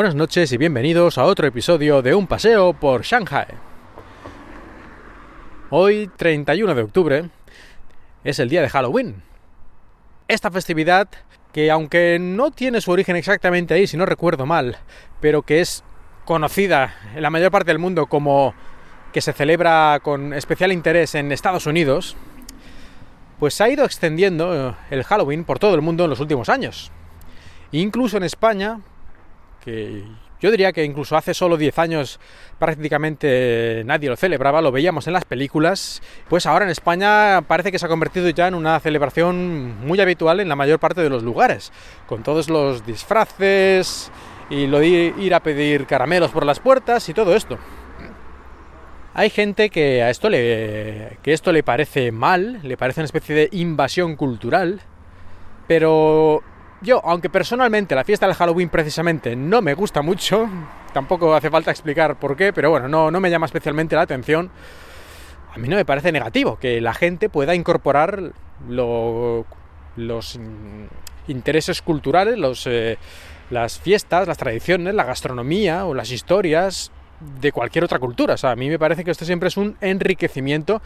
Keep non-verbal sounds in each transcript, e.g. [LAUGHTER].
Buenas noches y bienvenidos a otro episodio de Un paseo por Shanghai. Hoy, 31 de octubre, es el día de Halloween. Esta festividad que aunque no tiene su origen exactamente ahí, si no recuerdo mal, pero que es conocida en la mayor parte del mundo como que se celebra con especial interés en Estados Unidos, pues se ha ido extendiendo el Halloween por todo el mundo en los últimos años. Incluso en España, que yo diría que incluso hace solo 10 años prácticamente nadie lo celebraba, lo veíamos en las películas, pues ahora en España parece que se ha convertido ya en una celebración muy habitual en la mayor parte de los lugares, con todos los disfraces y lo de ir a pedir caramelos por las puertas y todo esto. Hay gente que a esto le que esto le parece mal, le parece una especie de invasión cultural, pero yo, aunque personalmente la fiesta del Halloween precisamente no me gusta mucho, tampoco hace falta explicar por qué, pero bueno, no, no me llama especialmente la atención. A mí no me parece negativo que la gente pueda incorporar los intereses culturales, los, eh, las fiestas, las tradiciones, la gastronomía o las historias de cualquier otra cultura. O sea, a mí me parece que esto siempre es un enriquecimiento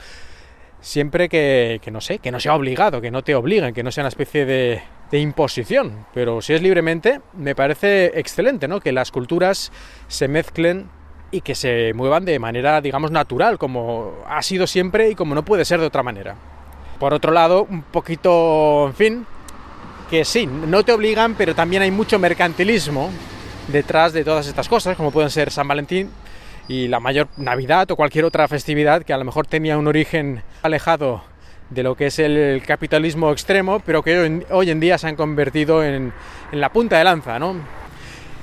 siempre que, no sé, que no sea obligado, que no te obliguen, que no sea una especie de, de, imposición. Pero si es libremente, me parece excelente, ¿no? Que las culturas se mezclen y que se muevan de manera, digamos, natural, como ha sido siempre y como no puede ser de otra manera. Por otro lado, un poquito, en fin, que sí, no te obligan, pero también hay mucho mercantilismo detrás de todas estas cosas, como pueden ser San Valentín, y la mayor Navidad o cualquier otra festividad que a lo mejor tenía un origen alejado de lo que es el capitalismo extremo, pero que hoy en día se han convertido en, en la punta de lanza, ¿no?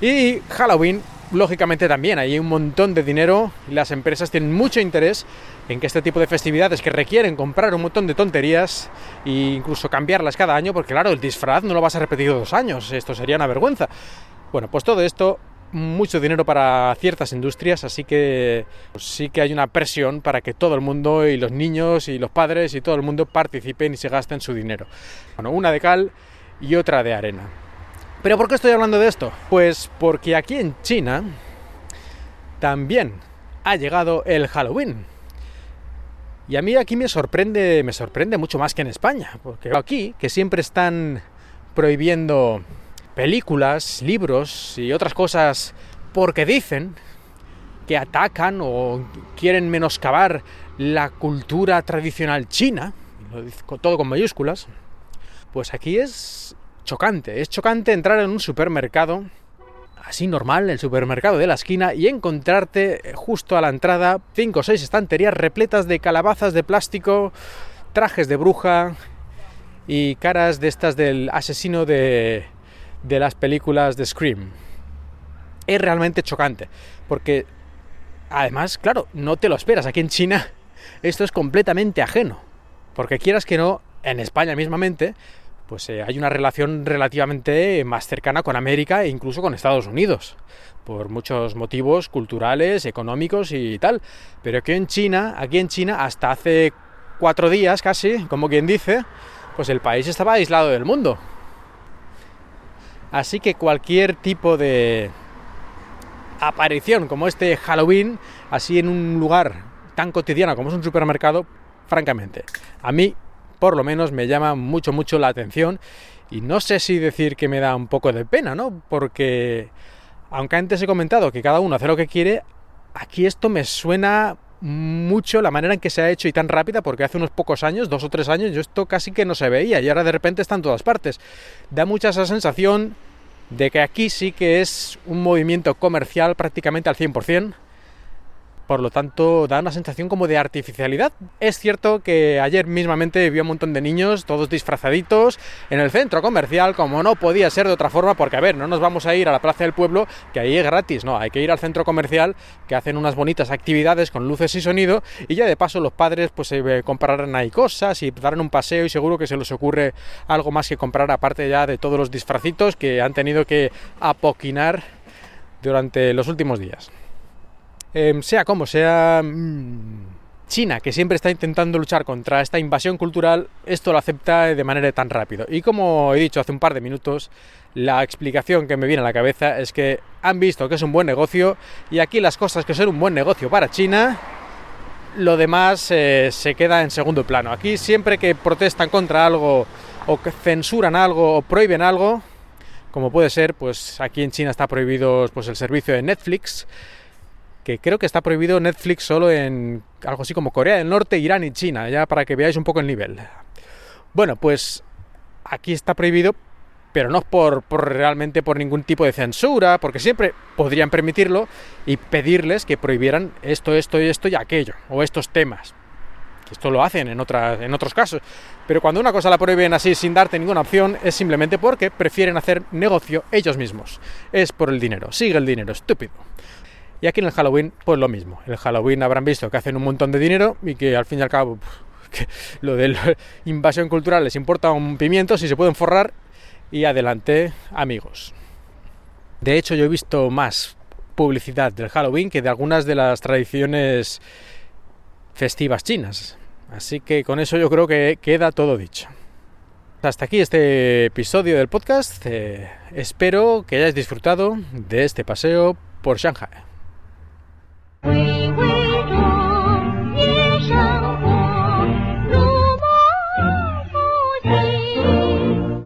Y Halloween, lógicamente también, hay un montón de dinero y las empresas tienen mucho interés en que este tipo de festividades que requieren comprar un montón de tonterías e incluso cambiarlas cada año, porque claro, el disfraz no lo vas a repetir dos años, esto sería una vergüenza. Bueno, pues todo esto mucho dinero para ciertas industrias, así que pues, sí que hay una presión para que todo el mundo y los niños y los padres y todo el mundo participen y se gasten su dinero. Bueno, una de cal y otra de arena. ¿Pero por qué estoy hablando de esto? Pues porque aquí en China también ha llegado el Halloween. Y a mí aquí me sorprende, me sorprende mucho más que en España, porque aquí, que siempre están prohibiendo películas, libros y otras cosas porque dicen que atacan o quieren menoscabar la cultura tradicional china, todo con mayúsculas, pues aquí es chocante. Es chocante entrar en un supermercado, así normal, el supermercado de la esquina, y encontrarte justo a la entrada cinco o seis estanterías repletas de calabazas de plástico, trajes de bruja y caras de estas del asesino de, de las películas de Scream. Es realmente chocante, porque además, claro, no te lo esperas. Aquí en China esto es completamente ajeno, porque quieras que no, en España mismamente, pues eh, hay una relación relativamente más cercana con América e incluso con Estados Unidos, por muchos motivos culturales, económicos y tal. Pero aquí en China, aquí en China, hasta hace cuatro días casi, como quien dice, pues el país estaba aislado del mundo. Así que cualquier tipo de aparición como este Halloween, así en un lugar tan cotidiano como es un supermercado, francamente, a mí por lo menos me llama mucho, mucho la atención y no sé si decir que me da un poco de pena, ¿no? Porque aunque antes he comentado que cada uno hace lo que quiere, aquí esto me suena mucho la manera en que se ha hecho y tan rápida, porque hace unos pocos años, dos o tres años, yo esto casi que no se veía y ahora de repente está en todas partes. Da mucha esa sensación de que aquí sí que es un movimiento comercial prácticamente al 100%, por lo tanto da una sensación como de artificialidad. Es cierto que ayer mismamente vi un montón de niños, todos disfrazaditos, en el centro comercial, como no podía ser de otra forma, porque a ver, no nos vamos a ir a la Plaza del Pueblo, que ahí es gratis, no, hay que ir al centro comercial, que hacen unas bonitas actividades con luces y sonido, y ya de paso los padres pues se comprarán ahí cosas y darán un paseo y seguro que se les ocurre algo más que comprar aparte ya de todos los disfracitos que han tenido que apoquinar durante los últimos días. Em, sea como sea, mm, China, que siempre está intentando luchar contra esta invasión cultural, esto lo acepta de manera tan rápido. Y como he dicho hace un par de minutos, la explicación que me viene a la cabeza es que han visto que es un buen negocio y aquí las cosas que son un buen negocio para China, lo demás eh, se queda en segundo plano. Aquí siempre que protestan contra algo o que censuran algo o prohíben algo, como puede ser, pues aquí en China está prohibido pues, el servicio de Netflix, que creo que está prohibido Netflix solo en algo así como Corea del Norte, Irán y China, ya para que veáis un poco el nivel. Bueno, pues aquí está prohibido, pero no por, realmente por ningún tipo de censura, porque siempre podrían permitirlo y pedirles que prohibieran esto, esto y esto y aquello, o estos temas. Esto lo hacen en, otras, en otros casos. Pero cuando una cosa la prohíben así sin darte ninguna opción, es simplemente porque prefieren hacer negocio ellos mismos. Es por el dinero. Sigue el dinero, estúpido. Y aquí en el Halloween, pues lo mismo. En el Halloween habrán visto que hacen un montón de dinero y que al fin y al cabo [LAUGHS] lo de la invasión cultural les importa un pimiento si se pueden forrar y adelante amigos. De hecho yo he visto más publicidad del Halloween que de algunas de las tradiciones festivas chinas. Así que con eso yo creo que queda todo dicho. Hasta aquí este episodio del podcast. Eh, espero que hayáis disfrutado de este paseo por Shanghai. We